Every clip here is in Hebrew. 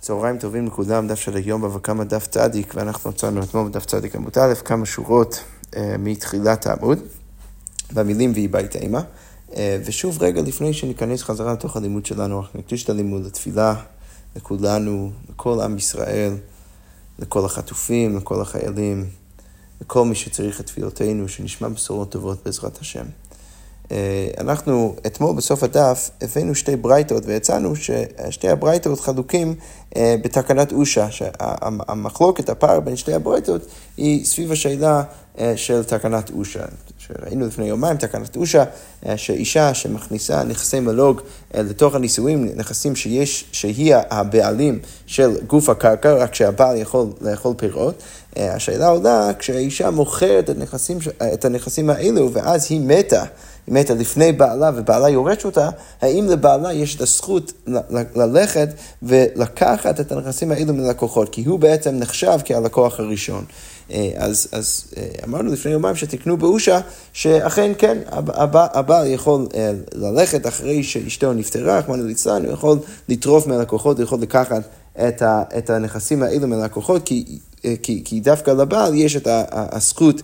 צהריים טובים לכולם, דף של היום בבא קמא דף צדיק, ואנחנו מצאנו אתמול בדף צדיק עמוד א', כמה שורות אה, מתחילת העמוד, במילים והיא בית אימה. אה, ושוב רגע לפני שניכנס חזרה לתוך הלימוד שלנו, אנחנו נקדיש את הלימוד לתפילה, לכולנו, לכל עם ישראל, לכל החטופים, לכל החיילים, לכל מי שצריך את תפילותינו, שנשמע בשורות טובות בעזרת השם. אה, אנחנו אתמול בסוף הדף הבאנו שתי ברייתות והצענו ששתי הברייתות חלוקים אה, בתקנת אושה, שהמחלוקת, הפער בין שתי הברייתות היא סביב השאלה אה, של תקנת אושה. שראינו לפני יומיים, תקנת אושה, שאישה שמכניסה נכסי מלוג לתוך הנישואים, נכסים שיש, שהיא הבעלים של גוף הקרקע, רק שהבעל יכול לאכול פירות. השאלה עולה כשהאישה מוכרת את, הנכסים, את הנכסים האלו ואז היא מתה. היא מתה לפני בעלה ובעלה יורש אותה, האם לבעלה יש את הזכות ללכת ולקחת את הנכסים האלו מלקוחות, כי הוא בעצם נחשב כהלקוח הראשון. אה, אז, אז אה, אמרנו לפני יומיים שתקנו באושה, שאכן כן, הבעל יכול אה, ללכת אחרי שאשתו נפטרה, כמו ליצלן, הוא יכול לטרוף מהלקוחות, הוא יכול לקחת את, ה, את הנכסים האלו מהלקוחות, כי, כי, כי דווקא לבעל יש את הזכות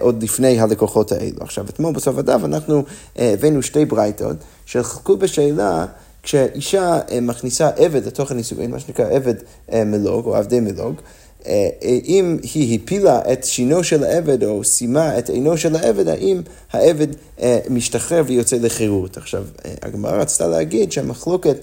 עוד לפני הלקוחות האלו. עכשיו, אתמול בסוף הדף אנחנו הבאנו שתי ברייתות שחלקו בשאלה כשאישה מכניסה עבד לתוך הנישואין, מה שנקרא עבד מלוג או עבדי מלוג, אה, אם היא הפילה את שינו של העבד או סיימה את עינו של העבד, האם העבד אה, משתחרר ויוצא לחירות. עכשיו, אה, הגמרא רצתה להגיד שהמחלוקת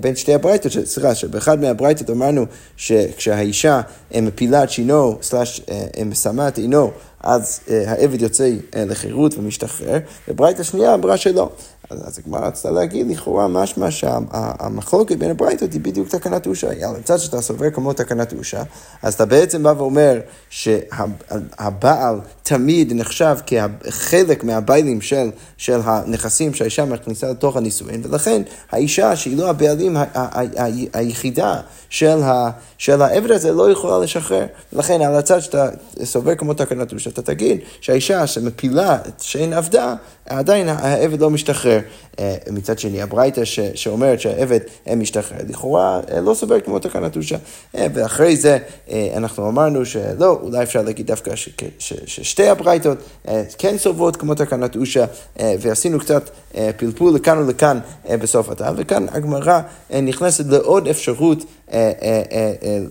בין שתי הברייתות, סליחה, שבאחד מהברייתות אמרנו שכשהאישה מפילה את שינו, סלאש מסמה את עינו, אז העבד יוצא לחירות ומשתחרר, וברייתא שנייה אמרה שלא. אז הגמרא רצתה להגיד, לכאורה משמע שהמחלוקת בין הברייתות היא בדיוק תקנת אושה. יאללה, מצד שאתה סובר כמו תקנת אושה, אז אתה בעצם בא ואומר שהבעל תמיד נחשב כחלק מהביילים של, של הנכסים שהאישה מכניסה לתוך הנישואין, ולכן האישה שהיא לא הבעלים היחידה של, ה, של העבד הזה לא יכולה לשחרר. ולכן על הצד שאתה סובר כמו תקנת אושה, אתה תגיד שהאישה שמפילה את שאין עבדה, עדיין העבד לא משתחרר. אה, מצד שני, הברייתא שאומרת שהעבד אה, משתחרר, לכאורה אה, לא סובר כמו תקנת אושה. ואחרי זה אנחנו אמרנו שלא, אולי אפשר להגיד דווקא ששתי הברייתות כן סוברות כמו תקנת אושה, ועשינו קצת פלפול לכאן ולכאן בסוף התא, וכאן הגמרא נכנסת לעוד אפשרות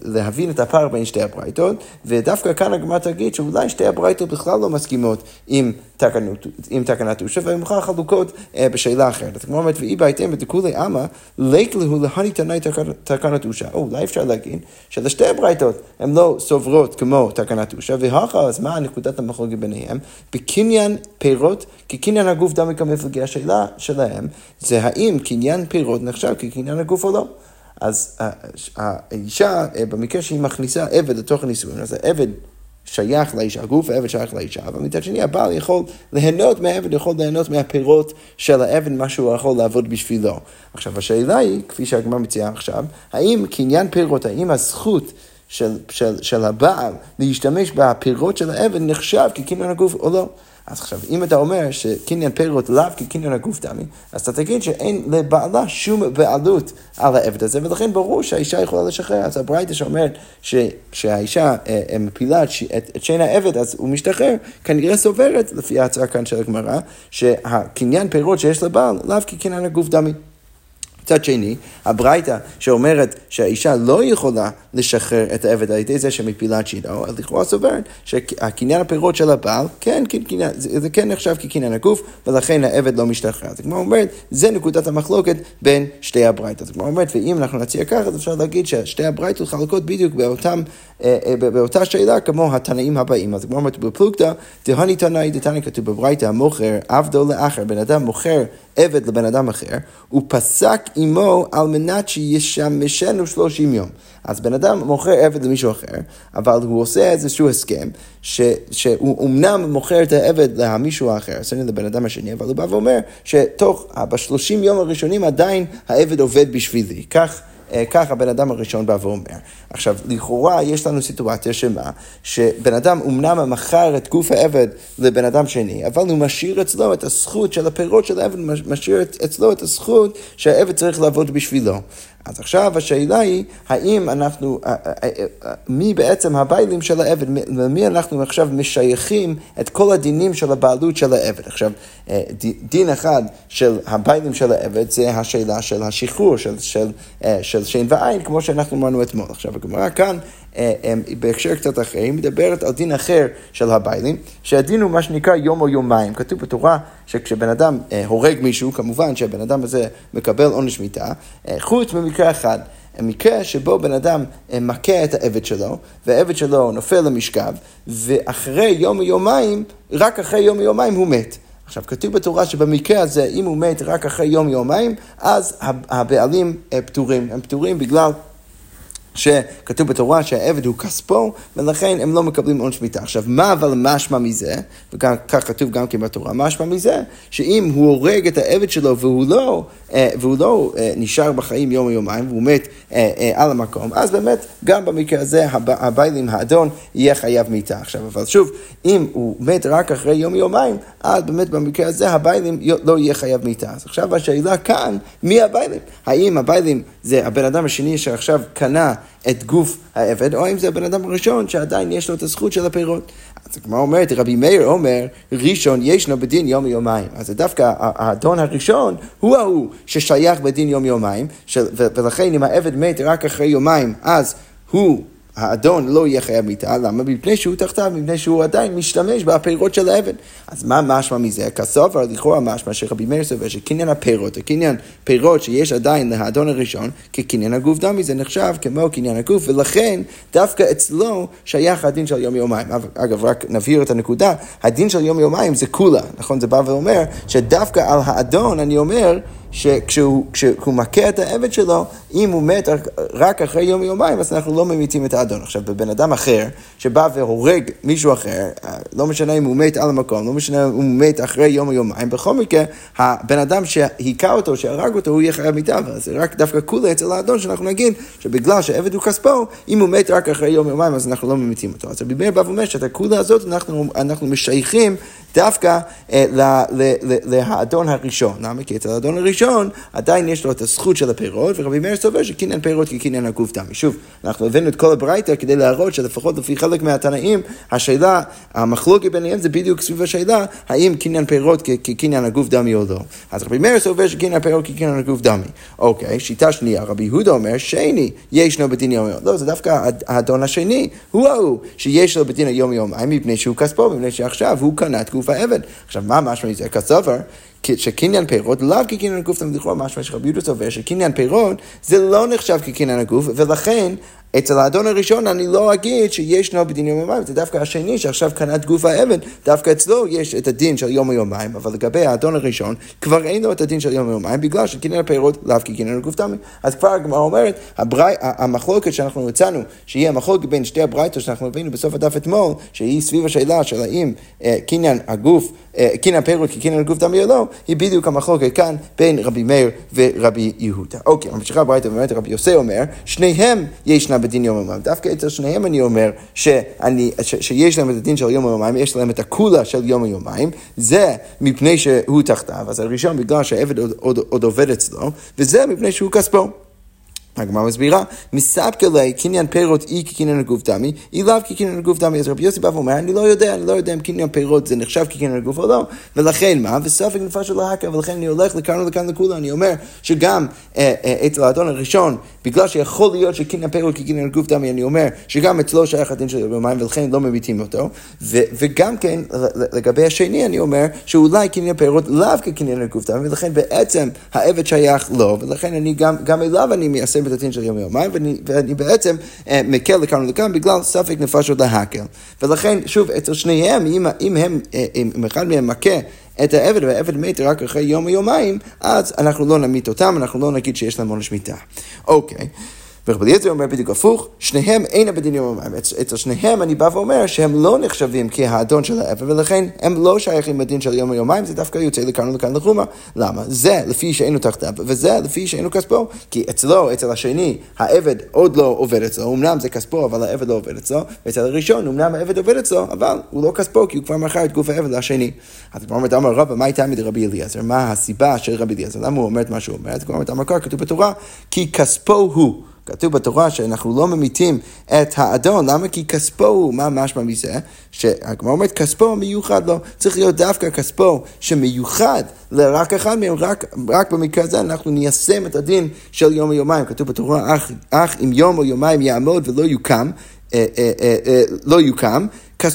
להבין את הפער בין שתי הברייתות, ודווקא כאן הגמרא תגיד שאולי שתי הברייתות בכלל לא מסכימות עם תקנות, עם תקנת אושה, והן בכלל חלוקות בשאלה אחרת. אז כמו אומרת, ואי בהתאם ותקולי עמא, ליק להו להני תנאי תקנת אושה. או אולי אפשר להגיד שלשתי הברייתות הן לא סוברות כמו תקנת אושה, והכה, אז מה נקודת המחלוקת ביניהם? בקניין פירות כקניין הגוף דמי כמפלגי. השאלה שלהם זה האם קניין פירות נחשב כקניין הגוף או לא. אז האישה, במקרה שהיא מכניסה עבד לתוך הנישואין, אז העבד שייך לאישה, הגוף העבד שייך לאישה, אבל מצד שני הבעל יכול ליהנות מהעבד, יכול ליהנות מהפירות של העבד, מה שהוא יכול לעבוד בשבילו. עכשיו השאלה היא, כפי שהגמרא מציעה עכשיו, האם קניין פירות, האם הזכות של, של, של הבעל להשתמש בפירות של העבד נחשב כקניין הגוף או לא? אז עכשיו, אם אתה אומר שקניין פירות לאו כקניין הגוף דמי, אז אתה תגיד שאין לבעלה שום בעלות על העבד הזה, ולכן ברור שהאישה יכולה לשחרר. אז הברייתא שאומרת ש, שהאישה אה, אה מפילה את, את שן העבד, אז הוא משתחרר, כנראה סוברת, לפי ההצעה כאן של הגמרא, שהקניין פירות שיש לבעל לאו כקניין הגוף דמי. מצד שני, הברייתא שאומרת שהאישה לא יכולה לשחרר את העבד על ידי זה שמפילה את שידו, אז לכאורה סוברת שהקניין הפירות של הבעל, כן, כן, קניין, זה, זה כן נחשב כקניין הגוף, ולכן העבד לא משתחרר. אז כמו אומרת, זה נקודת המחלוקת בין שתי הברייתות. אז כמו אומרת, ואם אנחנו נציע ככה, אז אפשר להגיד ששתי הברייתות חלקות בדיוק באותם, אה, אה, באותה שאלה כמו התנאים הבאים. אז כמו אומרת, בפלוגתא, דהני תנאי דתנאי כתוב בברייתא, המוכר עבדו לאחר, בן אדם מוכר עבד לבן אדם אחר, הוא פסק עמו על מנת שישמשנו שלושים יום. אז בן אדם מוכר עבד למישהו אחר, אבל הוא עושה איזשהו הסכם, ש, שהוא אמנם מוכר את העבד למישהו האחר, עשינו לבן אדם השני, אבל הוא בא ואומר שתוך, בשלושים יום הראשונים עדיין העבד עובד בשבילי. כך כך הבן אדם הראשון בא ואומר. עכשיו, לכאורה יש לנו סיטואציה שמה? שבן אדם אומנם מכר את גוף העבד לבן אדם שני, אבל הוא משאיר אצלו את הזכות של הפירות של העבד, משאיר אצלו את הזכות שהעבד צריך לעבוד בשבילו. אז עכשיו השאלה היא, האם אנחנו, אה, אה, אה, מי בעצם הבעלים של העבד, למי אנחנו עכשיו משייכים את כל הדינים של הבעלות של העבד. עכשיו, דין אחד של הבעלים של העבד זה השאלה של השחרור, של, של, של שן ועין, כמו שאנחנו אמרנו אתמול. עכשיו, הגמרא כאן בהקשר קצת אחר, היא מדברת על דין אחר של הביילים, שהדין הוא מה שנקרא יום או יומיים. כתוב בתורה שכשבן אדם הורג מישהו, כמובן שהבן אדם הזה מקבל עונש מיתה, חוץ ממקרה אחד. מקרה שבו בן אדם מכה את העבד שלו, והעבד שלו נופל למשכב, ואחרי יום או יומיים, רק אחרי יום או יומיים הוא מת. עכשיו, כתוב בתורה שבמקרה הזה, אם הוא מת רק אחרי יום-יומיים, אז הבעלים פטורים. הם פטורים בגלל שכתוב בתורה שהעבד הוא כספו, ולכן הם לא מקבלים עונש מיתה. עכשיו, מה אבל משמע מזה, וכך כתוב גם כן בתורה, משמע מזה, שאם הוא הורג את העבד שלו והוא לא, אה, והוא לא אה, נשאר בחיים יום או יומיים, והוא מת אה, על המקום, אז באמת, גם במקרה הזה, הביילים, האדון, יהיה חייב מיתה. עכשיו, אבל שוב, אם הוא מת רק אחרי יום או יומיים, אז באמת במקרה הזה הביילים לא יהיה חייב מיתה. אז עכשיו השאלה כאן, מי הביילים? האם הביילים זה הבן אדם השני שעכשיו קנה את גוף העבד, או אם זה הבן אדם הראשון שעדיין יש לו את הזכות של הפירות. אז הגמרא אומרת, רבי מאיר אומר, ראשון ישנו בדין יום ויומיים. אז זה דווקא האדון הראשון הוא ההוא ששייך בדין יום ויומיים, ולכן אם העבד מת רק אחרי יומיים, אז הוא האדון לא יהיה חייב מיתה, למה? מפני שהוא תחתיו, מפני שהוא עדיין משתמש בפירות של האבן. אז מה משמע מזה? כסובר, לכאורה משמע שרבי מאיר סובר שקניין הפירות, הקניין פירות שיש עדיין לאדון הראשון, כקניין הגוף דמי, זה נחשב כמו קניין הגוף, ולכן דווקא אצלו שייך הדין של יום יומיים. אגב, רק נבהיר את הנקודה, הדין של יום יומיים זה כולה, נכון? זה בא ואומר שדווקא על האדון אני אומר שכשהוא כשהוא מכה את העבד שלו, אם הוא מת רק אחרי יום יומיים, אז אנחנו לא ממיתים את האדון. עכשיו, בבן אדם אחר, שבא והורג מישהו אחר, לא משנה אם הוא מת על המקום, לא משנה אם הוא מת אחרי יום יומיים, בכל מקרה, הבן אדם שהיכה אותו, שהרג אותו, הוא יהיה חייב מיתה, זה רק דווקא כולה אצל האדון, שאנחנו נגיד שבגלל שהעבד הוא כספו, אם הוא מת רק אחרי יום יומיים, אז אנחנו לא ממיתים אותו. אז רבי מאיר בא ואומר שאת הכולה הזאת אנחנו, אנחנו משייכים דווקא אה, לאדון הראשון. למה? כי אצל האדון הראשון עדיין יש לו את הזכות של הפירות, ורבי מאיר סובר שקניין פירות כקניין הגוף דמי. שוב, אנחנו הבאנו את כל הברייתא כדי להראות שלפחות לפי חלק מהתנאים, השאלה, המחלוקת ביניהם זה בדיוק סביב השאלה האם קניין פירות כקניין הגוף דמי או לא. אז רבי מאיר סובר שקניין פירות כקניין הגוף דמי. אוקיי, שיטה שנייה, רבי יהודה אומר שני, ישנו בדין יום יום. לא, זה דווקא האדון השני, הוא ההוא שיש לו בדין היום יום, מפני שהוא כספו, מפני שעכשיו הוא קנה גוף העבד. עכשיו, מה משמע מזה? כסובר, שקניין פירות, לאו כקניין הגוף, לכאורה משמע שרבי יהודה סובר שקניין פירות זה לא נחשב כקניין הגוף, ולכן אצל האדון הראשון אני לא אגיד שישנו בדין יום יומיים, זה דווקא השני שעכשיו קנה את גוף האבן, דווקא אצלו יש את הדין של יום ויומיים, אבל לגבי האדון הראשון, כבר אין לו את הדין של יום ויומיים, בגלל שקניין הפירות לאו כקניין הגוף תמי. אז כבר הגמרא אומרת, הברי, המחלוקת שאנחנו הצענו, שיהיה המחלוקת בין שתי הברייתות שאנחנו הבאנו בסוף הדף אתמול, שהיא סביב השאלה של האם אה, קניין הגוף, אה, הפירות כקניין הגוף תמי או לא, היא בדיוק המחלוקת כאן בין רבי מאיר ורבי יהודה. אוקיי, ממשיכה הברייתא ואומרת, רבי יוסי אומר, שניהם ישנם בדין יום ויומיים. דווקא אצל שניהם אני אומר שאני, ש, שיש להם את הדין של יום ויומיים, יש להם את הקולה של יום ויומיים, זה מפני שהוא תחתיו, אז הראשון בגלל שהעבד עוד, עוד, עוד עובד אצלו, וזה מפני שהוא כספו. הגמרא מסבירה, מספקא ליה קניין פירות אי כקניין הגוף דמי, אי לאו כקניין הגוף דמי. אז רבי יוסי בא ואומר, אני לא יודע, אני לא יודע אם קניין פירות זה נחשב כקניין הגוף או לא, ולכן מה? וספק נפש לא הקה, ולכן אני הולך לכאן ולכאן לכולה, אני אומר שגם אה, אה, אצל האדון הראשון, בגלל שיכול להיות שקניין פירות כקניין הגוף דמי, אני אומר שגם אצלו שייך הדין של יומיים, ולכן לא מביטים אותו, וגם כן, לגבי השני אני אומר שאולי קניין פירות לאו כקניין הגוף דמי, ולכן בעצם העבד שייך לו, ולכן אני גם אליו אני מיישם את הדין של יום ויומיים, ואני, ואני בעצם אה, מקל לכאן ולכאן בגלל ספק נפשות להקל. ולכן, שוב, אצל שניהם, אם, אם, הם, אה, אם אחד מהם מכה את העבד והעבד מת רק אחרי יום או יומיים, אז אנחנו לא נמית אותם, אנחנו לא נגיד שיש להם עונש מיתה. אוקיי. ורבי אליעזר אומר בדיוק הפוך, שניהם אין בדין יום יומיים. אצל שניהם אני בא ואומר שהם לא נחשבים כהאדון של העבר, ולכן הם לא שייכים בדין של יום ויומיים, זה דווקא יוצא לכאן ולכאן לחומה. למה? זה לפי שאינו תחתיו, וזה לפי שאינו כספו. כי אצלו, אצל השני, העבד עוד לא עובד אצלו, אמנם זה כספו, אבל העבד לא עובד אצלו, ואצל הראשון, אמנם העבד עובד אצלו, אבל הוא לא כספו, כי הוא כבר מכר את גוף העבד לשני. אז כבר אומרת, אמר רבא, מה הייתה מדי אליעזר? מה הסיבה של רבי אליעזר? למה הוא אומר את מה שהוא אומר? אז כבר אומרת, אמר כתוב בתורה, כי כספו הוא. כתוב בתורה שאנחנו לא ממיתים את האדון, למה? כי כספו הוא, מה משמע מזה? שהגמרא אומרת, כספו מיוחד לו, צריך להיות דווקא כספו שמיוחד לרק אחד מהם, רק, רק במקרה הזה אנחנו ניישם את הדין של יום ויומיים. כתוב בתורה, אך, אך אם יום או יומיים יעמוד ולא יוקם, אה, אה, אה, לא יוקם,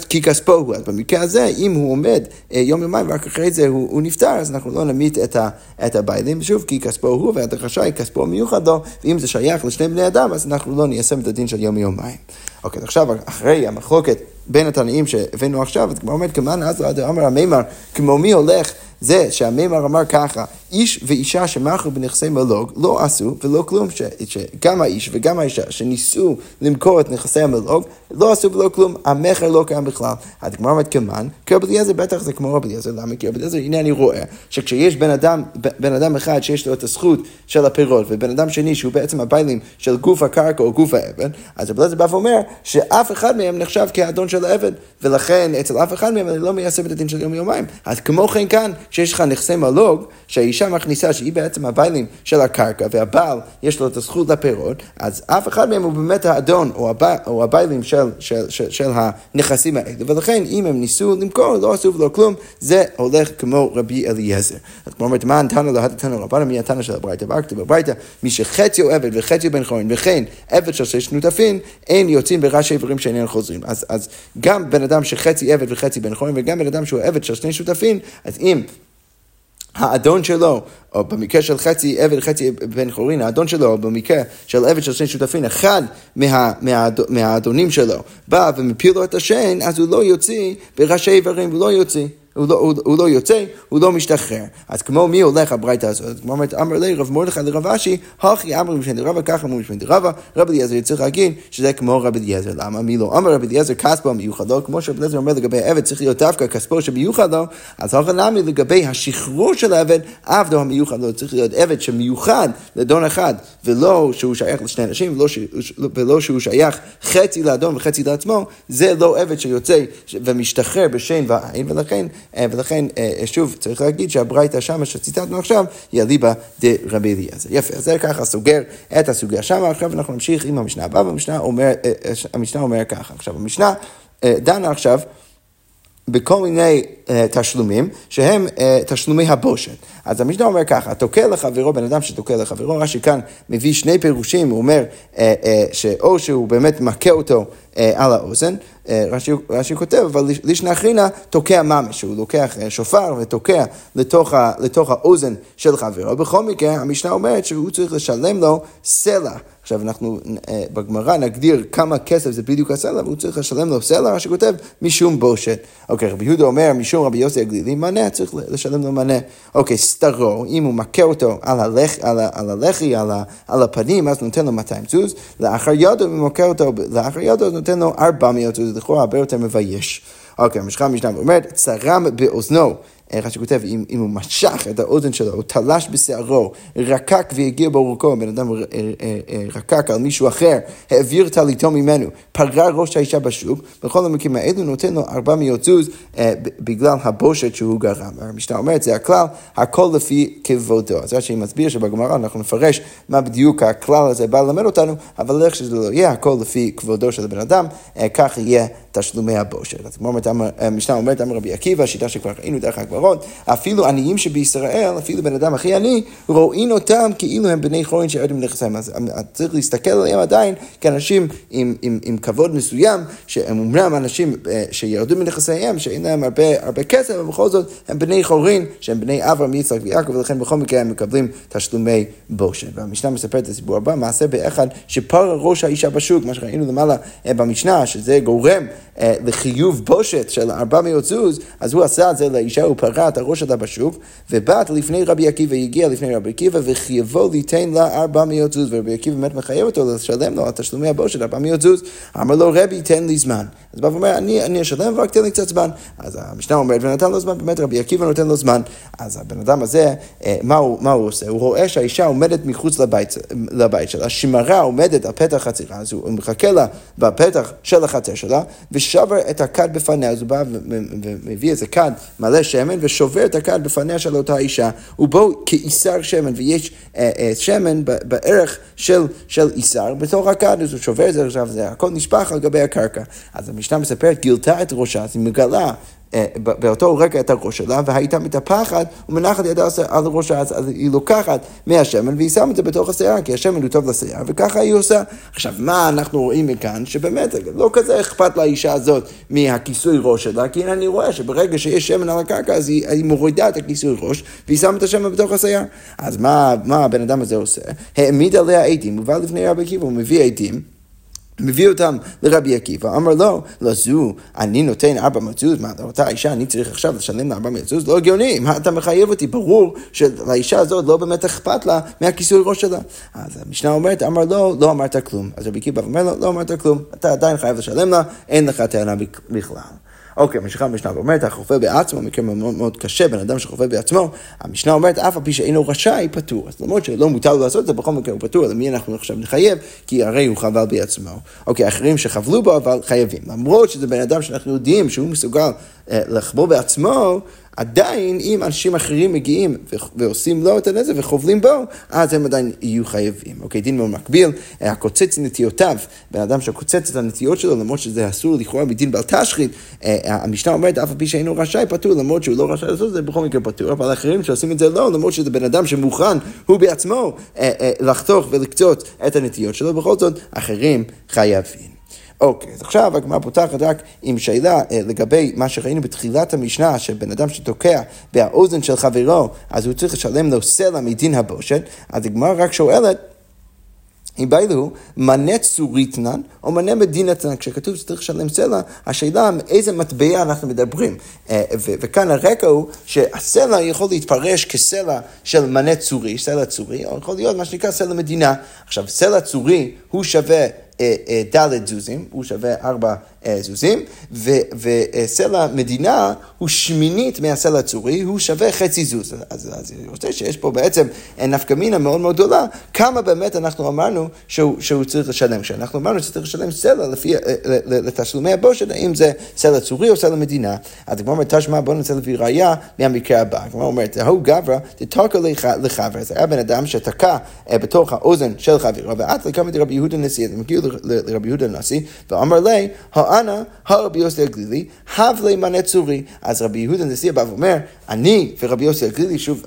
כי כספו הוא. אז במקרה הזה, אם הוא עומד יום יומיים ורק אחרי זה הוא, הוא נפטר, אז אנחנו לא נמית את, את הבעלים, שוב, כי כספו הוא והדרשה היא כספו מיוחד לו, ואם זה שייך לשני בני אדם, אז אנחנו לא ניישם את הדין של יום יומיים. אוקיי, עכשיו, אחרי המחלוקת בין התנאים שהבאנו עכשיו, אז כבר אומר, כמאן אז אמר המימר, כמו מי הולך זה שהמימר אמר ככה, איש ואישה שמכרו בנכסי מלוג לא עשו ולא כלום, ש, שגם האיש וגם האישה שניסו למכור את נכסי המלוג לא עשו ולא כלום, המכר לא קיים בכלל. הגמרא אומרת כמן, כי רבי אליעזר בטח זה כמו רבי אליעזר, למה? כי רבי אליעזר, הנה אני רואה שכשיש בן אדם, בן אדם אחד שיש לו את הזכות של הפירות ובן אדם שני שהוא בעצם הביילים של גוף הקרקע או גוף האבן, אז רבי אליעזר בא ואומר שאף אחד מהם נחשב כאדון של העבד, ולכן אצל אף אחד מהם אני לא מיישם את הדין של יום יומיים. אז כמו כן כאן, כשיש לך נכסי מלוג, שהאישה מכניסה שהיא בעצם הביילים של הקרקע, והבעל יש לו את הזכות לפירות, אז אף אחד מהם הוא באמת האדון או, הב... או הביילים של, של, של, של הנכסים האלה, ולכן אם הם ניסו למכור, לא עשו ולא כלום, זה הולך כמו רבי אליעזר. אז כמו אומרת, מה נתנו לו, התנו רבנו, מי התנא של הברייתא? וכתוב בברייתא, מי שחצי הוא עבד וחצי בן חורין, וכן עבד של שש נוטפין, אין יוצאים בראשי איברים שאינם חוזרים. אז, אז גם בן אדם שחצי עבד וחצי בן חורין, וגם בן אדם שהוא עבד של שני שותפים, אז אם האדון שלו, או במקרה של חצי עבד חצי בן חורין, האדון שלו, או במקרה של עבד של שני שותפים, אחד מה, מה, מהאדונים שלו בא ומפיל לו את השן, אז הוא לא יוציא בראשי איברים, הוא לא יוציא. הוא לא, הוא, הוא לא יוצא, הוא לא משתחרר. אז כמו מי הולך הברייתא הזאת? כמו אומרת, אמר לי רב מרדכי לרב אשי, הכי אמר משנה דרבה, ככה אמרו משנה דרבה, רב אליעזר צריך להגיד שזה כמו רב אליעזר. למה? מי לא? אמר רב אליעזר כספו מיוחד לו, כמו שרב אליעזר אומר לגבי העבד, צריך להיות דווקא כספו שמיוחד לו, אז הלכה נמי לגבי השחרור של העבד, עבדו המיוחד לו, צריך להיות עבד שמיוחד לדון אחד, ולא שהוא שייך לשני אנשים, ולא, ש... ולא שהוא שייך חצי לאדון וחצי לעצמו, זה לא עבד שיוצא ומשתחרר בשן ועין, ולכן ולכן, אה, שוב, צריך להגיד שהברייתא שמה שציטטנו עכשיו, היא אליבא דרבי אליעזר. יפה, אז זה ככה סוגר את הסוגיה שמה, עכשיו אנחנו נמשיך עם המשנה הבאה, והמשנה אומר, אה, אומר ככה. עכשיו, המשנה דנה עכשיו בכל מיני uh, תשלומים שהם uh, תשלומי הבושת. אז המשנה אומר ככה, תוקע לחברו, בן אדם שתוקע לחברו, רש"י כאן מביא שני פירושים, הוא אומר uh, uh, שאו שהוא באמת מכה אותו uh, על האוזן, uh, רש"י, רש"י כותב, אבל לישנא תוקע ממש, הוא לוקח uh, שופר ותוקע לתוך, ה, לתוך האוזן של חברו, בכל מקרה המשנה אומרת שהוא צריך לשלם לו סלע. עכשיו אנחנו אה, בגמרא נגדיר כמה כסף זה בדיוק הסלע, והוא צריך לשלם לו סלע, מה שכותב משום בושת. אוקיי, רבי יהודה אומר משום רבי יוסי הגלילי, מנה, צריך לשלם לו מנה. אוקיי, סטרו, אם הוא מכה אותו על, הלח, על, ה, על הלחי, על, ה, על הפנים, אז נותן לו 200 זוז, לאחר ידו, אם הוא מכה אותו לאחר ידו, אז נותן לו 400 זוז, לכאורה הרבה יותר מבייש. אוקיי, המשחה המשנה אומרת, צרם באוזנו. איך שכותב, אם, אם הוא משך את האוזן שלו, הוא תלש בשערו, רקק והגיע בעורקו, בן אדם אה, אה, אה, רקק על מישהו אחר, העביר טליתו ממנו, פגע ראש האישה בשוק, בכל המקרים האלו נותן לו 400 זוז בגלל הבושת שהוא גרם. המשנה אומרת, זה הכלל, הכל לפי כבודו. אז רש"י מסביר שבגמרא אנחנו נפרש מה בדיוק הכלל הזה בא ללמד אותנו, אבל איך שזה לא יהיה, הכל לפי כבודו של הבן אדם, כך יהיה תשלומי הבושת. אז כמו המשנה אומרת, אמר רבי עקיבא, שיטה שכבר ראינו דרך הגברות, אפילו עניים שבישראל, אפילו בן אדם הכי עני, רואים אותם כאילו הם בני חורין שירדו מנכסיהם. אז צריך להסתכל עליהם עדיין כאנשים עם, עם, עם כבוד מסוים, שהם אומנם אנשים אה, שירדו מנכסיהם, שאין להם הרבה, הרבה כסף, אבל בכל זאת הם בני חורין, שהם בני אברהם, יצחק ויעקב, ולכן בכל מקרה הם מקבלים תשלומי בושת. והמשנה מספרת את הסיפור הבא, מעשה באחד שפר ראש האישה בשוק, מה שראינו למעלה אה, במשנה, שזה גורם אה, לחיוב בושת. של 400 זוז, אז הוא עשה את זה לאישה, הוא פרע את הראש שלה בשוק, ובת לפני רבי עקיבא, הגיע לפני רבי עקיבא, וחייבו ליתן לה 400 זוז, ורבי עקיבא באמת מחייב אותו לשלם לו על תשלומי הבושת 400 זוז. אמר לו, רבי, תן לי זמן. אז בא ואומר, אני, אני אשלם, רק תן לי קצת זמן. אז המשנה אומרת, ונתן לו זמן, באמת רבי עקיבא נותן לו זמן. אז הבן אדם הזה, אה, מה הוא, מה הוא עושה? הוא רואה שהאישה עומדת מחוץ לבית, לבית שלה, שמרה עומדת על פתח החצירה, אז הוא מחכה לה בפתח של החצר שלה, ושבר את הכד בפניה, אז הוא בא ומביא איזה כד מלא שמן, ושובר את הכד בפניה של אותה אישה, ובו כאיסר שמן, ויש אה, אה, שמן בערך של, של איסר בתוך הכד, אז הוא שובר את זה עכשיו, זה הכל נשפך על גבי הקרקע. אז המשנה מספרת, גילתה את ראשה, אז היא מגלה באותו רגע את הראש שלה, והייתה מתהפכת ומנחת ידה על ראשה, אז היא לוקחת מהשמן והיא שמה את זה בתוך השיער, כי השמן הוא טוב לשיער, וככה היא עושה. עכשיו, מה אנחנו רואים מכאן? שבאמת לא כזה אכפת לאישה הזאת מהכיסוי ראש שלה, כי אני רואה שברגע שיש שמן על הקרקע, אז היא, היא מורידה את הכיסוי ראש, והיא שמה את השמן בתוך השיער. אז מה, מה הבן אדם הזה עושה? העמיד עליה עדים, הוא בא לפני רבי עקיבא, הוא מביא עדים. מביא אותם לרבי עקיבא, אמר לו, לזו, אני נותן ארבע מצוז, מה, לאותה אישה אני צריך עכשיו לשלם לה ארבע מצוז? לא הגיוני, מה אתה מחייב אותי? ברור שלאישה הזאת לא באמת אכפת לה מהכיסוי ראש שלה. אז המשנה אומרת, אמר לו, לא אמרת כלום. אז רבי עקיבא אומר לו, לא אמרת כלום, אתה עדיין חייב לשלם לה, אין לך טענה בכלל. אוקיי, ממשיכה המשנה ואומרת, החופה בעצמו, מקרה מאוד מאוד קשה, בן אדם שחופה בעצמו, המשנה אומרת, אף על פי שאינו רשאי, פטור. אז למרות שלא מותר לו לעשות את זה, בכל מקרה הוא פטור, למי אנחנו עכשיו נחייב? כי הרי הוא חבל בעצמו. אוקיי, אחרים שחבלו בו, אבל חייבים. למרות שזה בן אדם שאנחנו יודעים שהוא מסוגל אה, לחבור בעצמו, עדיין אם אנשים אחרים מגיעים ועושים לו את הנזק וחובלים בו, אז הם עדיין יהיו חייבים. אוקיי, דין מאוד מקביל, הקוצץ נטיותיו, בן אדם שקוצץ את הנטיות שלו, למרות שזה אסור לכאורה מדין בל תשחית, אה, המשנה אומרת, אף על פי שאינו רשאי פטור, למרות שהוא לא רשאי לעשות את זה, בכל מקרה פטור, אבל אחרים שעושים את זה לא, למרות שזה בן אדם שמוכן, הוא בעצמו, אה, אה, לחתוך ולקצוץ את הנטיות שלו, בכל זאת, אחרים חייבים. אוקיי, אז עכשיו הגמרא פותחת רק עם שאלה אה, לגבי מה שראינו בתחילת המשנה, שבן אדם שתוקע באוזן של חברו, אז הוא צריך לשלם לו סלע מדין הבושת, אז הגמרא רק שואלת, אם באילו, מנה צוריתנן או מנה מדינתנן, כשכתוב שצריך לשלם סלע, השאלה איזה מטבע אנחנו מדברים. אה, וכאן הרקע הוא שהסלע יכול להתפרש כסלע של מנה צורי, סלע צורי, או יכול להיות מה שנקרא סלע מדינה. עכשיו, סלע צורי הוא שווה ד' זוזים, הוא שווה ארבע אה, זוזים, וסלע מדינה הוא שמינית מהסלע הצורי, הוא שווה חצי זוז. אז, אז אני רוצה שיש פה בעצם נפקא מינה מאוד מאוד גדולה, כמה באמת אנחנו אמרנו שהוא, שהוא צריך לשלם. כשאנחנו אמרנו שצריך לשלם סלע לפי, לתשלומי הבושת, האם זה סלע צורי או סלע מדינה. אז הגמרא אומרת, תשמע בוא נצא לפי ראייה מהמקרה הבא. הגמרא אומרת, ההוא גברא, תתקע לחבר. זה היה בן אדם שתקע בתוך האוזן של חברו, ואת לקמת רבי יהודה נשיא, הם הגיעו לרבי יהודה הנשיא, ואמר לי, האנה, הרבי יוסי הגלילי, הב לי מנה צורי. אז רבי יהודה הנשיא בא ואומר, אני ורבי יוסי הגלילי, שוב,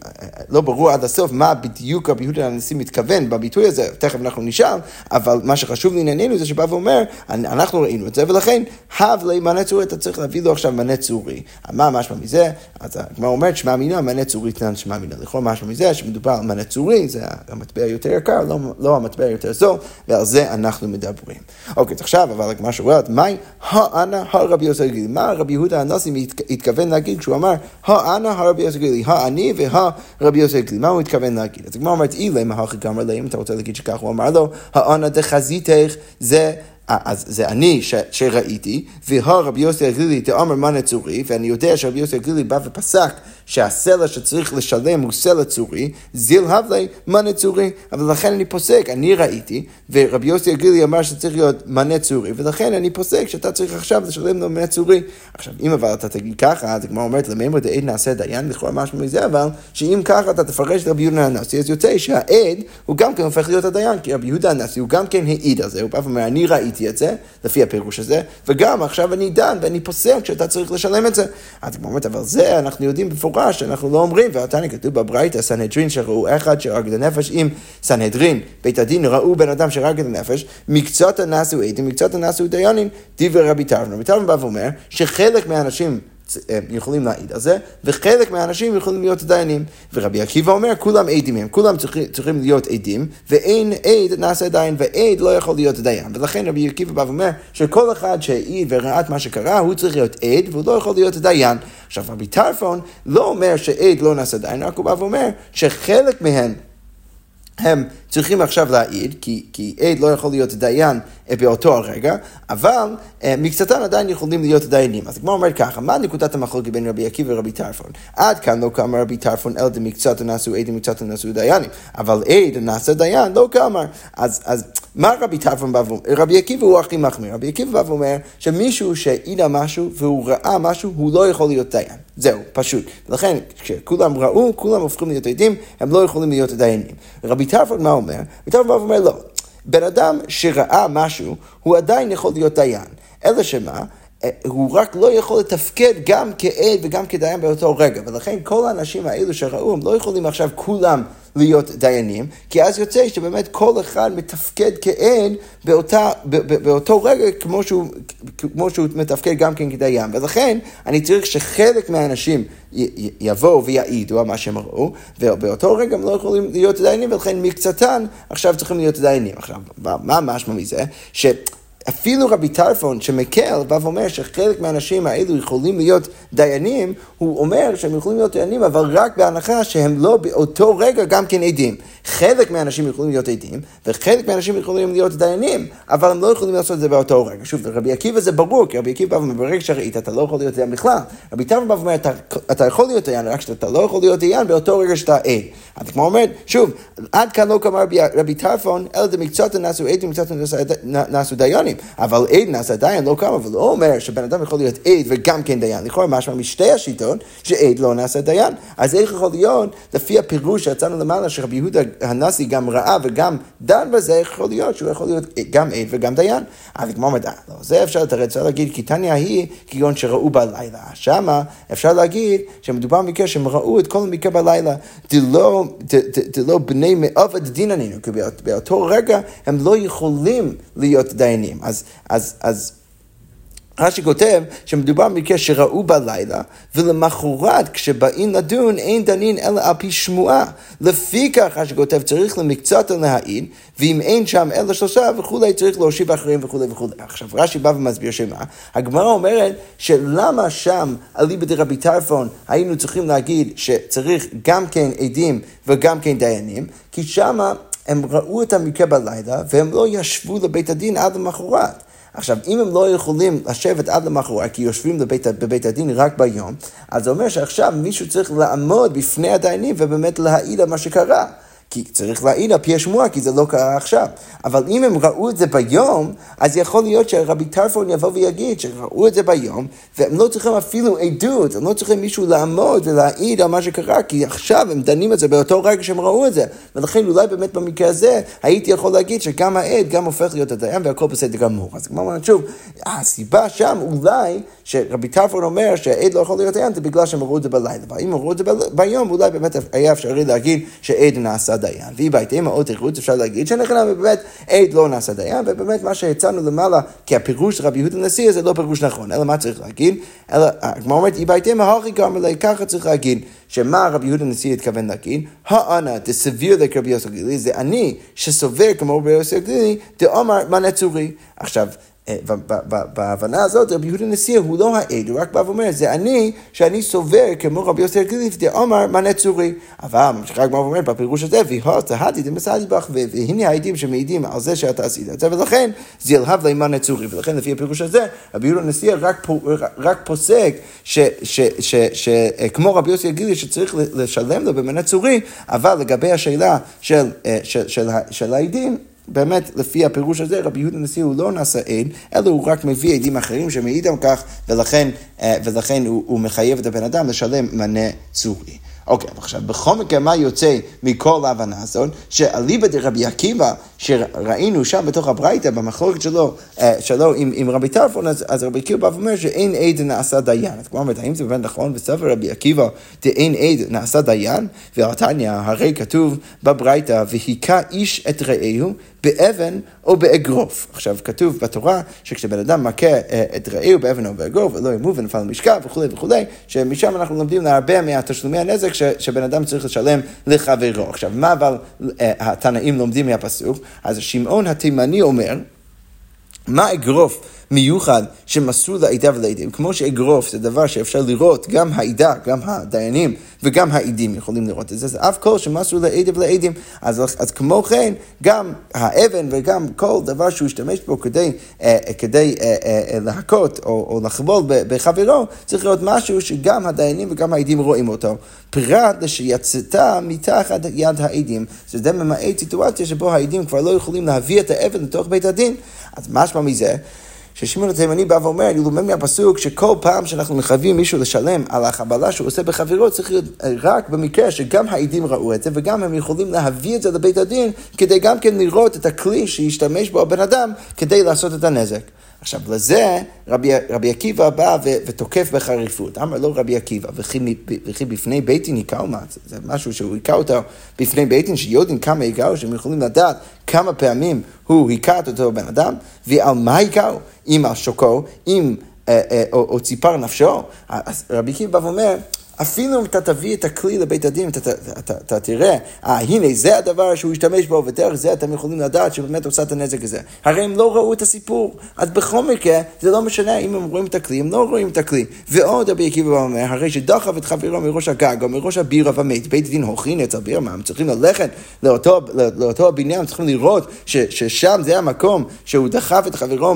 לא ברור עד הסוף מה בדיוק רבי יהודה הנשיא מתכוון בביטוי הזה, תכף אנחנו נשאל, אבל מה שחשוב לענייננו זה שבא ואומר, אנחנו ראינו את זה, ולכן, הב לי מנה צורי, אתה צריך להביא לו עכשיו מנה צורי. מה משמע מזה? אז הגמרא אומרת, שמע מינה, מנה צורי תנן שמע מינה. לכל משמע מזה שמדובר על מנה צורי, זה המטבע יותר יקר, לא, לא המטבע יותר זול, ועל זה אנחנו מדברים. אוקיי, אז עכשיו, אבל הגמרא שואלת, מהי האנה הרבי יוסי הגלילי? מה רבי יהודה הנשיא התכוון להגיד כשהוא אמר, האנה הרבי יוסי הגלילי, האני והרבי יוסי הגלילי, מה הוא התכוון להגיד? אז הגמרא אומרת, אילא מהכי גמר להם, אתה רוצה להגיד שכך הוא אמר לו, האנה דחזיתך זה... אז זה אני ש, שראיתי, והרבי יוסי הגלילי תאמר מה נצורי, ואני יודע שרבי יוסי הגלילי בא ופסק שהסלע שצריך לשלם הוא סלע צורי, זיל הבלי מנה צורי. אבל לכן אני פוסק, אני ראיתי, ורבי יוסי הגלילי אמר שצריך להיות מנה צורי, ולכן אני פוסק שאתה צריך עכשיו לשלם לו מנה צורי. עכשיו, אם אבל אתה תגיד ככה, אז הגמרא אומרת, למימר דעד נעשה דיין, לכאורה משהו מזה, אבל שאם ככה אתה תפרש את רבי יהודה הנשיא, אז יוצא שהעד הוא גם כן הופך להיות הדיין, כי רבי יהודה הנשיא הוא גם כן העיד על זה, הוא בא ואומר, אני ראיתי את זה, לפי הפירוש הזה, וגם עכשיו אני דן ואני פוסק שאתה צריך לשלם את זה. אז הגמרא אומרת, אבל זה אנחנו יודעים בפורש. מפורש, אנחנו לא אומרים, והתניא כתוב בברייתא, סנהדרין שראו אחד שהרג את הנפש עם סנהדרין, בית הדין ראו בן אדם שהרג את הנפש, מקצת הנשאו עדים, מקצת הנשאו דיינים, דברי רבי טרפון. רבי טרפון בא ואומר שחלק מהאנשים יכולים להעיד על זה, וחלק מהאנשים יכולים להיות דיינים. ורבי עקיבא אומר, כולם עדים הם, כולם צריכים, צריכים להיות עדים, ואין עד נעשה דיין, ועד לא יכול להיות דיין. ולכן רבי עקיבא בא ואומר שכל אחד שהעיד וראה את מה שקרה, הוא צריך להיות עד, והוא לא יכול להיות דיין. עכשיו, רבי טרפון לא אומר שעד לא נעשה דיין, רק הוא בא ואומר שחלק מהם הם צריכים עכשיו להעיד, כי, כי עד לא יכול להיות דיין אה, באותו הרגע, אבל אה, מקצתן עדיין יכולים להיות דיינים. אז הגמרא אומרת ככה, מה נקודת המחלוקת בין רבי עקיבא ורבי טרפון? עד כאן לא קמה רבי טרפון אלא דמקצת נעשו עד ומקצת נעשו דיינים, אבל עד נעשה דיין לא קמה. אז, אז מה רבי טרפון בא ואומר? רבי עקיבא הוא הכי מחמיר. רבי עקיבא בא ואומר שמישהו שהעיד על משהו והוא ראה משהו, הוא לא יכול להיות דיין. זהו, פשוט. ולכן, כשכולם ראו, כולם הופכים להיות עדים, הם לא יכולים להיות דיינים. רבי טרפון מה אומר? רבי טרפון בא ואומר לא. בן אדם שראה משהו, הוא עדיין יכול להיות דיין. אלא שמה? אה, הוא רק לא יכול לתפקד גם כעד וגם כדיין באותו רגע, ולכן כל האנשים האלו שראו, הם לא יכולים עכשיו כולם להיות דיינים, כי אז יוצא שבאמת כל אחד מתפקד כעד באותה, באותו רגע כמו שהוא, כמו שהוא מתפקד גם כן כדיין, ולכן אני צריך שחלק מהאנשים יבואו ויעידו על מה שהם ראו, ובאותו רגע הם לא יכולים להיות דיינים, ולכן מקצתן עכשיו צריכים להיות דיינים. עכשיו, מה משמע מזה? ש... אפילו רבי טרפון שמקל בא ואומר שחלק מהאנשים האלו יכולים להיות דיינים, הוא אומר שהם יכולים להיות דיינים, אבל רק בהנחה שהם לא באותו רגע גם כן עדים. חלק מהאנשים יכולים להיות עדים, וחלק מהאנשים יכולים להיות דיינים, אבל הם לא יכולים לעשות את זה באותו רגע. שוב, רבי עקיבא זה ברור, כי רבי עקיבא בא ואומר, ברגע שראית, אתה לא יכול להיות דיין בכלל. רבי טרפון בא ואומר, אתה, אתה יכול להיות דיין, רק שאתה לא יכול להיות דיין באותו רגע שאתה עד. אז כמו אומרת, שוב, עד כאן לא קמה רבי, רבי טרפון, אלא דמקצת נעשו עדים, מקצת נעשו דיינים. אבל עד נעשה דיין לא קמה, אבל לא אומר שבן אדם יכול להיות עד וגם כן דיין. לכאורה משמע משתי השיטות שעד לא נעשה דיין. אז איך יכול להיות, לפי הפירוש שיצאנו למעלה, שרבי יהודה הנשיא גם ראה וגם דן בזה, יכול להיות שהוא יכול להיות גם עד וגם דיין. אז כמו מדע, לא, זה אפשר לתרץ, אפשר להגיד, כי תניא היא כגון שראו בלילה. שמה אפשר להגיד שמדובר במקרה שהם ראו את כל המקרה בלילה. דלא, בני מעובד דיננינו, כי באותו רגע הם לא יכולים להיות דיינים. אז, אז, אז רש"י כותב שמדובר במקרה שראו בלילה, ולמחרת כשבאים לדון אין דנין אלא על פי שמועה. לפיכך רש"י כותב צריך למקצת להעיד, ואם אין שם אלא שלושה וכולי צריך להושיב אחרים וכולי וכולי. עכשיו רש"י בא ומסביר שמה? הגמרא אומרת שלמה שם אליבא דרבי טרפון היינו צריכים להגיד שצריך גם כן עדים וגם כן דיינים, כי שמה הם ראו את המקרה בלילה והם לא ישבו לבית הדין עד למחרת. עכשיו, אם הם לא יכולים לשבת עד למחרת, כי יושבים לבית, בבית הדין רק ביום, אז זה אומר שעכשיו מישהו צריך לעמוד בפני הדיינים ובאמת להעיד על מה שקרה. כי צריך להעיד על פי השמועה, כי זה לא קרה עכשיו. אבל אם הם ראו את זה ביום, אז יכול להיות שרבי טרפון יבוא ויגיד שראו את זה ביום, והם לא צריכים אפילו עדות, הם לא צריכים מישהו לעמוד ולהעיד על מה שקרה, כי עכשיו הם דנים את זה באותו רגע שהם ראו את זה. ולכן אולי באמת במקרה הזה, הייתי יכול להגיד שגם העד גם הופך להיות הדיין והכל בסדר גמור. אז כמו אומרת שוב, הסיבה שם אולי שרבי טרפון אומר שהעד לא יכול להיות דיין זה בגלל שהם ראו את זה בלילה. ואם הם ראו את זה ביום, אולי באמת היה אפשרי להגיד שעד נעשה דיין. והיא בהתאם עוד תירוץ אפשר להגיד שנחלם באמת עד לא נעשה דיין, ובאמת מה שהצענו למעלה כהפירוש של רבי יהודה הנשיא זה לא פירוש נכון, אלא מה צריך להגיד? אלא, כמו אומרת, היא בהתאם ההוכי גם אלי, ככה צריך להגיד, שמה רבי יהודה הנשיא התכוון להגיד? האנה דסביר לקרבי יוסף גלילי, זה אני שסובר כמו רבי יוסף גלילי, דאמר מה נצורי. עכשיו, אה, בהבנה הזאת רבי יהודה נשיא הוא לא העד, הוא רק בא ואומר, זה אני, שאני סובר כמו רבי יוסי הגליף, דאמר מנה צורי. אבל ממשיכה הגמרא ואומרת בפירוש הזה, והוא תהדי דמסעדי בך, והנה העדים שמעידים על זה שאתה עשית את זה, ולכן זה ילהב לימן צורי. ולכן לפי הפירוש הזה, רבי יהודה נשיא רק פוסק שכמו רבי יוסי הגליף שצריך לשלם לו במנה צורי, אבל לגבי השאלה של העדים, באמת, לפי הפירוש הזה, רבי יהודה הנשיא הוא לא נשא עד, אלא הוא רק מביא עדים אחרים שמעיד על כך, ולכן, אה, ולכן הוא, הוא מחייב את הבן אדם לשלם מנה צורי. אוקיי, okay, עכשיו, בכל מקרה, מה יוצא מכל ההבנה הזאת? שאליבא דרבי עקיבא, שראינו שם בתוך הברייתא, במחלוקת שלו, אה, שלו עם, עם רבי טרפון, אז, אז רבי עקיבא בא ואומר שאין עד נעשה דיין. אז כמו אומרת, האם זה באמת נכון בספר רבי עקיבא, דאין עד נעשה דיין? ועתניא, הרי כתוב בברייתא, והיכה איש את רעהו באבן או באגרוף. עכשיו, כתוב בתורה שכשבן אדם מכה אה, את רעהו באבן או באגרוף, ולא ימות ונפל למשכב וכולי וכולי, שמשם אנחנו לומדים להרבה מהתשלומי הנזק ש, שבן אדם צריך לשלם לחברו. עכשיו, מה אבל אה, התנאים לומדים מהפסוק? אז שמעון התימני אומר, מה אגרוף מיוחד שמסור לעדה ולעדים? כמו שאגרוף זה דבר שאפשר לראות, גם העדה, גם הדיינים וגם העדים יכולים לראות את זה, זה אף כל שמסור לעדה ולעדים. אז, אז כמו כן, גם האבן וגם כל דבר שהוא השתמש בו כדי, אה, כדי אה, אה, להכות או, או לחבול בחברו, צריך להיות משהו שגם הדיינים וגם העדים רואים אותו. פרט לשיצאתה מתחת יד העדים. זה די ממעט סיטואציה שבו העדים כבר לא יכולים להביא את האבן לתוך בית הדין. אז משמע מזה ששמעון התימני בא ואומר, אני לומד מהפסוק שכל פעם שאנחנו מחייבים מישהו לשלם על החבלה שהוא עושה בחברו, צריך להיות רק במקרה שגם העדים ראו את זה וגם הם יכולים להביא את זה לבית הדין כדי גם כן לראות את הכלי שישתמש בו הבן אדם כדי לעשות את הנזק. עכשיו, לזה רבי, רבי עקיבא בא ו, ותוקף בחריפות. אמר לו רבי עקיבא, וכי בפני בית דין היכאו מה? זה משהו שהוא היכה אותו בפני בית שיודעים כמה היכאו, שהם יכולים לדעת כמה פעמים הוא היכה את אותו בן אדם, ועל מה היכאו? אם על שוקו, אם, אה, אה, או, או ציפר נפשו. אז רבי עקיבא בא ואומר, אפילו אם אתה תביא את הכלי לבית הדין, אתה, אתה, אתה, אתה תראה, אה, הנה, זה הדבר שהוא השתמש בו, ודרך זה אתם יכולים לדעת שבאמת עושה את הנזק הזה. הרי הם לא ראו את הסיפור. אז בכל מקרה, זה לא משנה אם הם רואים את הכלי, הם לא רואים את הכלי. ועוד רבי עקיבא אומר, הרי שדחף את חברו מראש הגג או מראש הבירה ומת, בית דין הוכין אצל בירה, מה, הם צריכים ללכת לאותו, לאותו הבניין, הם צריכים לראות ש, ששם זה המקום שהוא דחף את חברו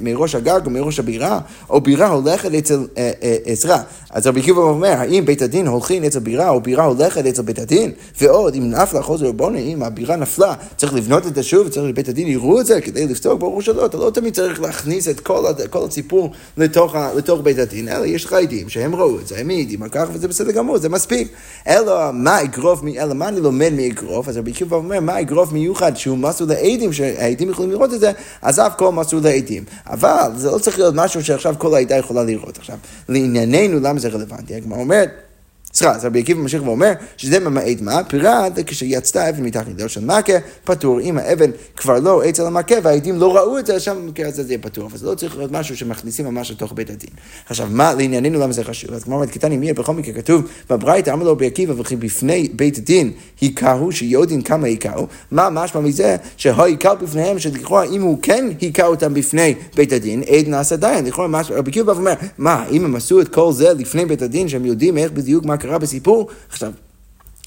מראש הגג או מראש הבירה, או בירה הולכת אצל אה, אה, עזרא. אז רבי עקיבא אומר, האם בית הדין הולכים אצל בירה, או בירה הולכת אצל בית הדין? ועוד, אם נפלה חוזר רבוני, אם הבירה נפלה, צריך לבנות את זה שוב, צריך לבית הדין יראו את זה כדי לפתור, ברור שלא, אתה לא תמיד צריך להכניס את כל, כל הסיפור לתוך, לתוך בית הדין, אלא יש לך עדים שהם ראו את זה, הם מעידים על כך, וזה בסדר גמור, זה מספיק. אלא מה אגרוף, אלא מה אני לומד מאגרוף? אז רבי עקיבא אומר, מה אגרוף מיוחד שהוא מסור לעדים, שהעדים יכולים לראות את זה, אז אף כל מסור לעדים. אבל זה לא צריך להיות משהו שעכשיו כל העדה יכולה לראות. עכשיו, לענייננו, למה זה רלוונטי? הגמרא אומרת, סליחה, אז רבי עקיבא ממשיך ואומר שזה ממעט מה? פירט כשיצתה אבן מתחת ידו של מכה, פטור. אם האבן כבר לא אצל המכה והעדים לא ראו את זה, שם במקרה הזה זה יהיה פטור. אבל זה לא צריך להיות משהו שמכניסים ממש לתוך בית הדין. עכשיו, מה לענייננו למה זה חשוב? אז כמו אומרת, קטני מיר, בכל מקרה כתוב בברייתא, אמר לו רבי עקיבא וכי בפני בית דין היכהו, שיודעים כמה היכהו, מה משמע מזה שהיכהו בפניהם, שלכאורה אם הוא כן היכה אותם בפני בית הדין, עד נעשה דיין. לכאורה רבי עקיבא אומר, מה, אם הם עשו את כל זה לפני בית הדין, שהם יודעים איך בדיוק מה קרה בסיפור. עכשיו,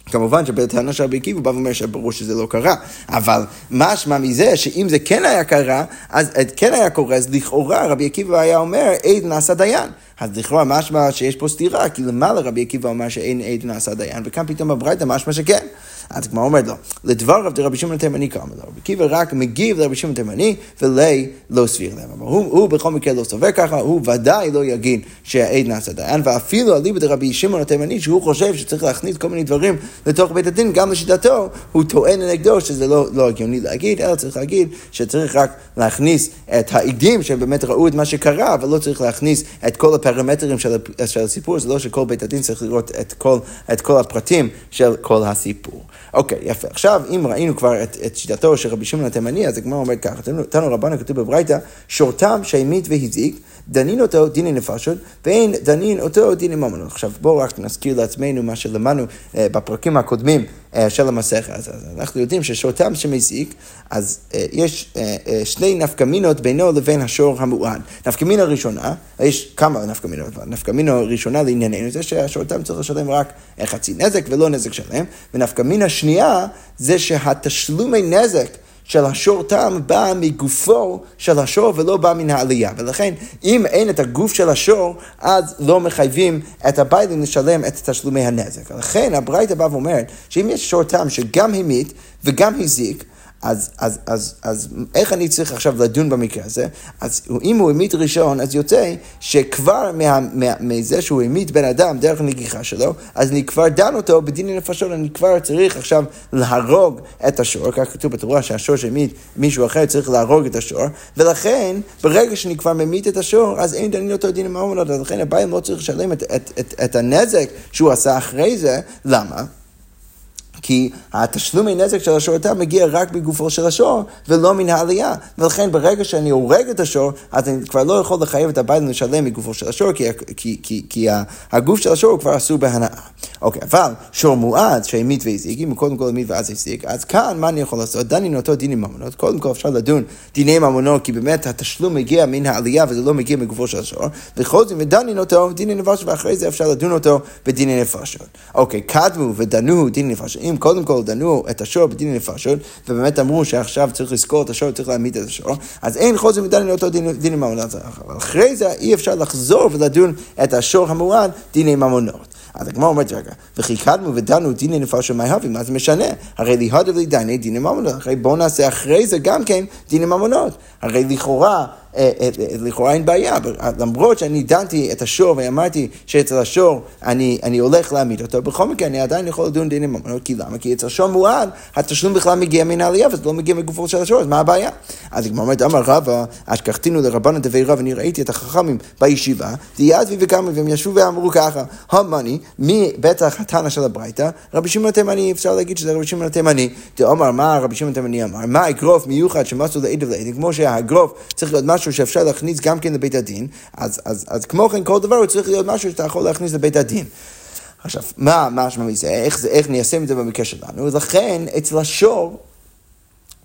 כמובן שבטענה של רבי עקיבא הוא בא ואומר שברור שזה לא קרה, אבל משמע מזה שאם זה כן היה קרה, אז כן היה קורה, אז לכאורה רבי עקיבא היה אומר, עד נעשה דיין. אז לכאורה משמע שיש פה סתירה, כי למעלה רבי עקיבא אומר שאין עד נעשה דיין, וכאן פתאום בברייתא משמע שכן. אז כמו אומרת לו, לדבר רב רבי שמעון התימני קרא לו, רבי עקיבא רק מגיב לרבי שמעון התימני, ולי לא סביר להם. אבל הוא, הוא בכל מקרה לא סובר ככה, הוא ודאי לא יגיד שהעד נעשה דיין, ואפילו אליבא דרבי שמעון התימני, שהוא חושב שצריך להכניס כל מיני דברים לתוך בית הדין, גם לשיטתו, הוא טוען נגדו שזה לא, לא הגיוני להגיד, אלא צריך להגיד שצריך רק להכניס את העדים שהם באמת ראו את מה שקרה, אבל לא צריך להכניס את כל הפרמטרים של, של הסיפור, זה לא שכל בית הדין צריך לראות את כל, את כל הפרטים של כל הסיפור. אוקיי, יפה. עכשיו, אם ראינו כבר את, את שיטתו של רבי שמעון התימני, אז הגמרא אומר ככה, תנו רבנו כתוב בברייתא, שורתם שהמית והזיק, דנין אותו דיני נפשות, ואין דנין אותו דיני ממונות. עכשיו בואו רק נזכיר לעצמנו מה שלמדנו אה, בפרקים הקודמים אה, של המסכת. אז, אז אנחנו יודעים ששורתם שמזיק, אז אה, יש אה, אה, שני נפקמינות בינו לבין השור המועד. נפקמינה ראשונה, יש כמה נפקמינות, נפקמינה ראשונה לענייננו זה שהשורתם צריך לשלם רק חצי נזק ולא נזק שלם, ונפקמינה שנייה זה שהתשלומי נזק של השור טעם בא מגופו של השור ולא בא מן העלייה. ולכן, אם אין את הגוף של השור, אז לא מחייבים את הביילים לשלם את תשלומי הנזק. ולכן הברייתא בא ואומרת, שאם יש שור טעם שגם המית וגם הזיק, אז, אז, אז, אז איך אני צריך עכשיו לדון במקרה הזה? אז אם הוא המית ראשון, אז יוצא שכבר מה, מה, מזה שהוא המית בן אדם דרך הנגיחה שלו, אז אני כבר דן אותו בדין נפשות, אני כבר צריך עכשיו להרוג את השור, כך כתוב בתורה שהשור שהמית מישהו אחר צריך להרוג את השור, ולכן ברגע שאני כבר ממית את השור, אז אין דנים אותו דין אז לכן הבעיה לא צריך לשלם את, את, את, את הנזק שהוא עשה אחרי זה, למה? כי התשלומי נזק של השור אתה מגיע רק בגופו של השור, ולא מן העלייה. ולכן ברגע שאני הורג את השור, אז אני כבר לא יכול לחייב את הבית לשלם מגופו של השור, כי, כי, כי, כי הגוף של השור הוא כבר אסור בהנאה. אוקיי, אבל שור מועד שהמית והזיק, אם הוא קודם כל המית ואז הזיק, אז כאן מה אני יכול לעשות? דנין אותו דינים ממונות. קודם כל אפשר לדון דיני ממונות, כי באמת התשלום מגיע מן העלייה וזה לא מגיע מגופו של השור. וחוזרים ודנין אותו דיני נפשות, ואחרי זה אפשר לדון אותו בדיני נפשות. אוקיי, קדמו ודנו דיני נפשות. אם קודם כל דנו את השור בדיני נפשות, ובאמת אמרו שעכשיו צריך לזכור את השור, צריך להעמיד את השור, אז אין חוזרים ודנין אותו דיני ממונות. אבל אחרי זה אי אפשר לחזור ולדון את השור המועד דיני ממונות. אז הגמרא אומרת, רגע, וכי קדמו ודנו דיני נפשות מהווים, מה זה משנה? הרי ליהדר לי דיני דיני ממונות, הרי בואו נעשה אחרי זה גם כן דיני ממונות. הרי לכאורה... אה, אה, אה, לכאורה אין בעיה, למרות שאני דנתי את השור ואמרתי שאצל השור אני, אני הולך להעמיד אותו, בכל מקרה אני עדיין יכול לדון דינים ממונות, כי למה? כי אצל שור מועד התשלום בכלל מגיע מן העלייה וזה לא מגיע מגופו של השור, אז מה הבעיה? אז היא אומרת, אמר רבא, אשכחתינו לרבן דבי רב, אני ראיתי את החכמים בישיבה, דיאדבי וקמי, והם ישבו ואמרו ככה, המאני, בטח התנא של הברייתא, רבי שמעון התימני, אפשר להגיד שזה רבי שמעון התימני, דאמר מה רבי שמעון התימני אמר, מה אגרוף מיוחד שמצאו לעד ולעד, כמו שהאגרוף צריך להיות משהו שאפשר להכניס גם כן לבית הדין, אז, אז, אז כמו כן כל דבר הוא צריך להיות משהו שאתה יכול להכניס לבית הדין. עכשיו, מה משמע מזה? איך, איך ניישם את זה במקרה שלנו? לכן, אצל השור,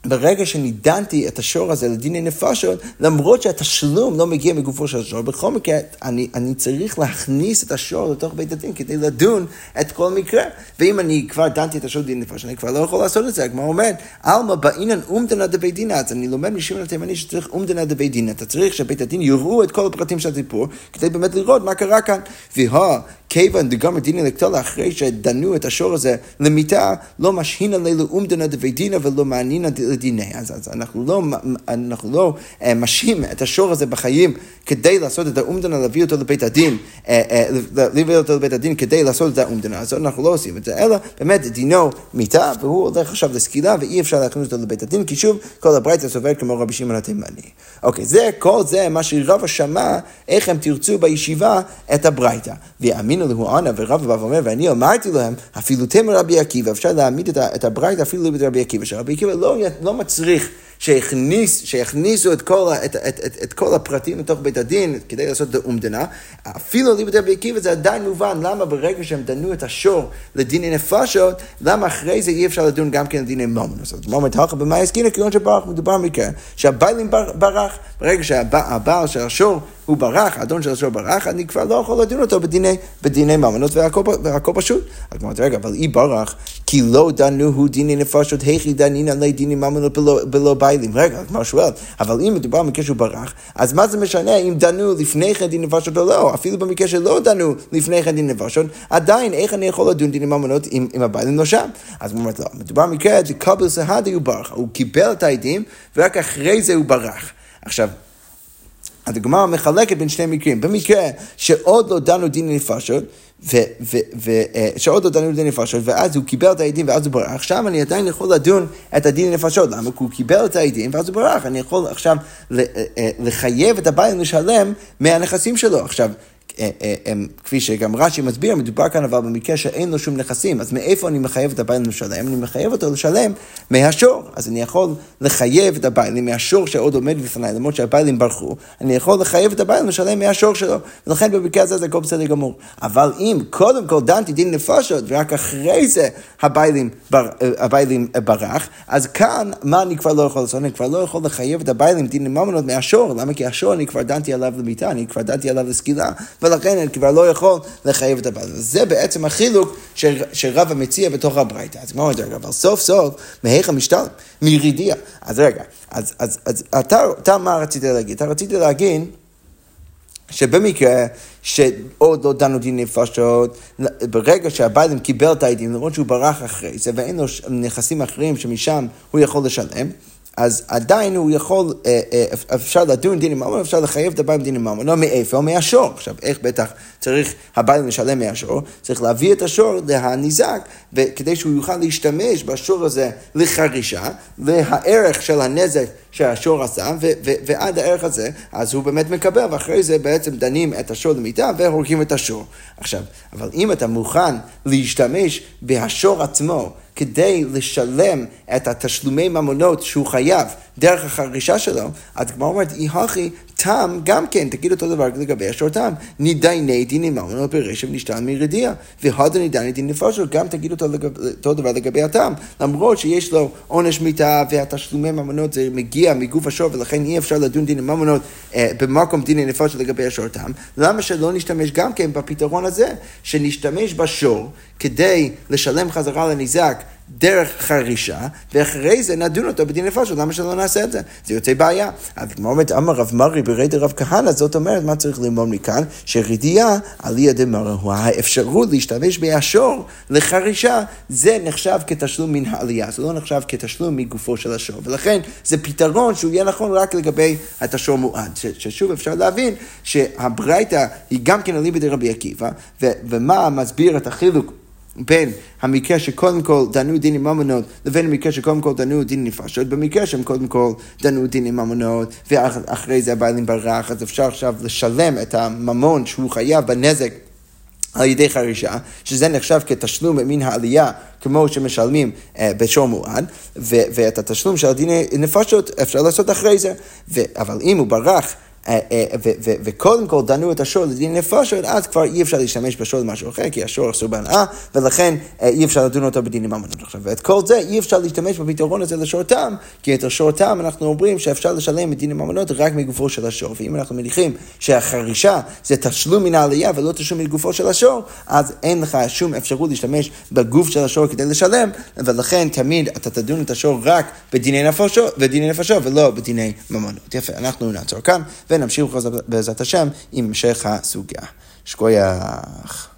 ברגע שנידנתי את השור הזה לדיני נפשות, למרות שהתשלום לא מגיע מגופו של השור, בכל מקרה אני, אני צריך להכניס את השור לתוך בית הדין כדי לדון את כל מקרה. ואם אני כבר דנתי את השור לדיני נפשות, אני כבר לא יכול לעשות את זה. הגמרא אומרת, עלמא באינן אומדנא דבי דינא, אז אני לומד משמעון התימני שצריך אומדנא דבי דינא. אתה צריך שבית הדין יראו את כל הפרטים של הסיפור, כדי באמת לראות מה קרה כאן. והא כיוון דגמר דינא לקטולה, אחרי שדנו את השור הזה למיתה, לא משהינא לילו אומדנא דבי דינא ולא מענינא לדיני. אז, אז אנחנו לא, אנחנו לא uh, משהים את השור הזה בחיים כדי לעשות את האומדנה, להביא אותו לבית הדין, uh, uh, להביא אותו לבית הדין כדי לעשות את האומדנה הזאת, אנחנו לא עושים את זה, אלא באמת דינו מיתה, והוא הולך עכשיו לסקילה, ואי אפשר להכניס אותו לבית הדין, כי שוב, כל הברייתא סובר כמו רבי שמעון התימני. אוקיי, זה, כל זה מה שרבא שמע, איך הם תרצו בישיבה את הברייתא. ויאמינו לו ענה, ורבא בא ואומר, ואני אמרתי להם, אפילו תמר רבי עקיבא, אפשר להעמיד את הברייתא אפילו לבית רבי עקיבא, שרבי עקיבא לא, לא מצריך שהכניס, שהכניסו את כל, את, את, את, את כל הפרטים לתוך בית הדין כדי לעשות את האומדנה, אפילו ליבת רבי עקיבא זה עדיין מובן, למה ברגע שהם דנו את השור לדיני נפשות, למה אחרי זה אי אפשר לדון גם כן לדיני ממון. אז אומרת, הלכה במאי עסקינא כיוון שברח, מדובר במקרה שהביילים ברח, ברגע שהבעל של השור הוא ברח, האדון של השור ברח, אני כבר לא יכול לדון אותו בדיני, בדיני ממונות והכל פשוט. אז אמרתי, רגע, אבל אי ברח, כי לא דנו הוא דיני נפשות, היכי דנינא לי דיני ממונות בלא, ביילים. רגע, כמו שואל, אבל אם מדובר במקרה שהוא ברח, אז מה זה משנה אם דנו לפני כן דיני נפשות או לא? אפילו במקרה שלא דנו לפני כן דיני נפשות, עדיין איך אני יכול לדון דיני ממונות אם, הביילים לא שם? אז הוא אומר, לא, מדובר במקרה, דקבל סהדי הוא ברח, הוא קיבל את העדים, ורק אחרי זה הוא ברח. עכשיו, הגמרא מחלקת בין שני מקרים. במקרה שעוד לא דנו דין נפשות, אה, שעוד לא דנו דין נפשות, ואז הוא קיבל את העדים ואז הוא ברח, עכשיו אני עדיין יכול לדון את הדין נפשות. למה? כי הוא קיבל את העדים ואז הוא ברח. אני יכול עכשיו אה, אה, לחייב את הבעלים לשלם מהנכסים שלו. עכשיו, אה, אה, כפי שגם רש"י מסביר, מדובר כאן אבל במקרה שאין לו שום נכסים, אז מאיפה אני מחייב את הבעלים לשלם? אני מחייב אותו לשלם מהשור. אז אני יכול לחייב את הבעלים מהשור שעוד עומד בפניי, למרות שהבעלים ברחו, אני יכול לחייב את הבעלים לשלם מהשור שלו. ולכן במקרה הזה זה הכל בסדר גמור. אבל אם קודם כל דנתי דין נפשות, ורק אחרי זה הבעלים, בר, אה, הבעלים ברח, אז כאן, מה אני כבר לא יכול לעשות? אני כבר לא יכול לחייב את הבעלים דין ממונות מהשור. למה? כי השור אני כבר דנתי עליו למיטה, אני כבר דנתי עליו לסקילה. ולכן אני כבר לא יכול לחייב את הבעל. זה בעצם החילוק שרבא מציע בתוך הברייתא. אז כמו אומר, אבל סוף סוף, מהיכא משתלם? מירידיה. אז רגע, אז, אז, אז אתה, אתה מה רצית להגיד? אתה רצית להגיד... שבמקרה שעוד לא דנו דין נפשות, ברגע שהביילים קיבל את העדים, למרות שהוא ברח אחרי זה, ואין לו נכסים אחרים שמשם הוא יכול לשלם, אז עדיין הוא יכול, אה, אה, אפשר לדון דין עם ממון, אפשר לחייב את הבעלים דין עם ממון, לא מאיפה? מהשור. עכשיו, איך בטח צריך הבעלים לשלם מהשור? צריך להביא את השור להניזק, כדי שהוא יוכל להשתמש בשור הזה לחרישה, והערך של הנזק שהשור עשה, ו- ו- ועד הערך הזה, אז הוא באמת מקבל, ואחרי זה בעצם דנים את השור למיטה והורגים את השור. עכשיו, אבל אם אתה מוכן להשתמש בהשור עצמו, כדי לשלם את התשלומי ממונות שהוא חייב דרך החרישה שלו, אז כמו אומרת, אי הכי תם גם כן, תגיד אותו דבר לגבי השור תם. נידייני דיני ממונות ברשם נשתן מרדיע, והודה נידייני דין נפשות, גם תגיד אותו, לגב, אותו דבר לגבי התם. למרות שיש לו עונש מיתה והתשלומי ממונות זה מגיע מגוף השור, ולכן אי אפשר לדון דיני ממונות אה, במקום דיני נפשות לגבי השור תם, למה שלא נשתמש גם כן בפתרון הזה, שנשתמש בשור כדי לשלם חזרה לניזק דרך חרישה, ואחרי זה נדון אותו בדין נפשות, למה שלא נעשה את זה? זה יוצא בעיה. אז כמו אומרת, אמר רב מרי ברי דרב כהנא, זאת אומרת, מה צריך ללמוד מכאן? שרדיעה עליה דמרא הוא האפשרות להשתמש באשור לחרישה, זה נחשב כתשלום מן העלייה, זה לא נחשב כתשלום מגופו של השור. ולכן זה פתרון שהוא יהיה נכון רק לגבי את השור מועד. ששוב אפשר להבין שהברייתא היא גם כן אליבא דרבי עקיבא, ומה מסביר את החילוק בין המקרה שקודם כל דנו דין עם ממונות לבין המקרה שקודם כל דנו דין נפשות, במקרה שהם קודם כל דנו דין עם ממונות ואחרי זה הבעלים ברח, אז אפשר עכשיו לשלם את הממון שהוא חייב בנזק על ידי חרישה, שזה נחשב כתשלום מן העלייה, כמו שמשלמים אה, בשור מועד, ואת התשלום של הדיני נפשות אפשר לעשות אחרי זה. ו- אבל אם הוא ברח וקודם כל דנו את השור לדין נפשות, אז כבר אי אפשר להשתמש בשור למשהו אחר, כי השור אסור בהנאה, ולכן אה, אי אפשר לדון אותו בדינים ממונות עכשיו. ואת כל זה אי אפשר להשתמש בפתרון הזה לשור תם, כי את השור תם אנחנו אומרים שאפשר לשלם את דינים ממונות רק מגופו של השור. ואם אנחנו מניחים שהחרישה זה תשלום מן העלייה ולא תשלום מגופו של השור, אז אין לך שום אפשרות להשתמש בגוף של השור כדי לשלם, ולכן תמיד אתה תדון את השור רק בדיני נפשות, בדיני נפשות ולא בדיני ממונות. יפה, אנחנו נעצור כאן. ונמשיך בעזרת השם עם המשך הסוגיה. שכוייח.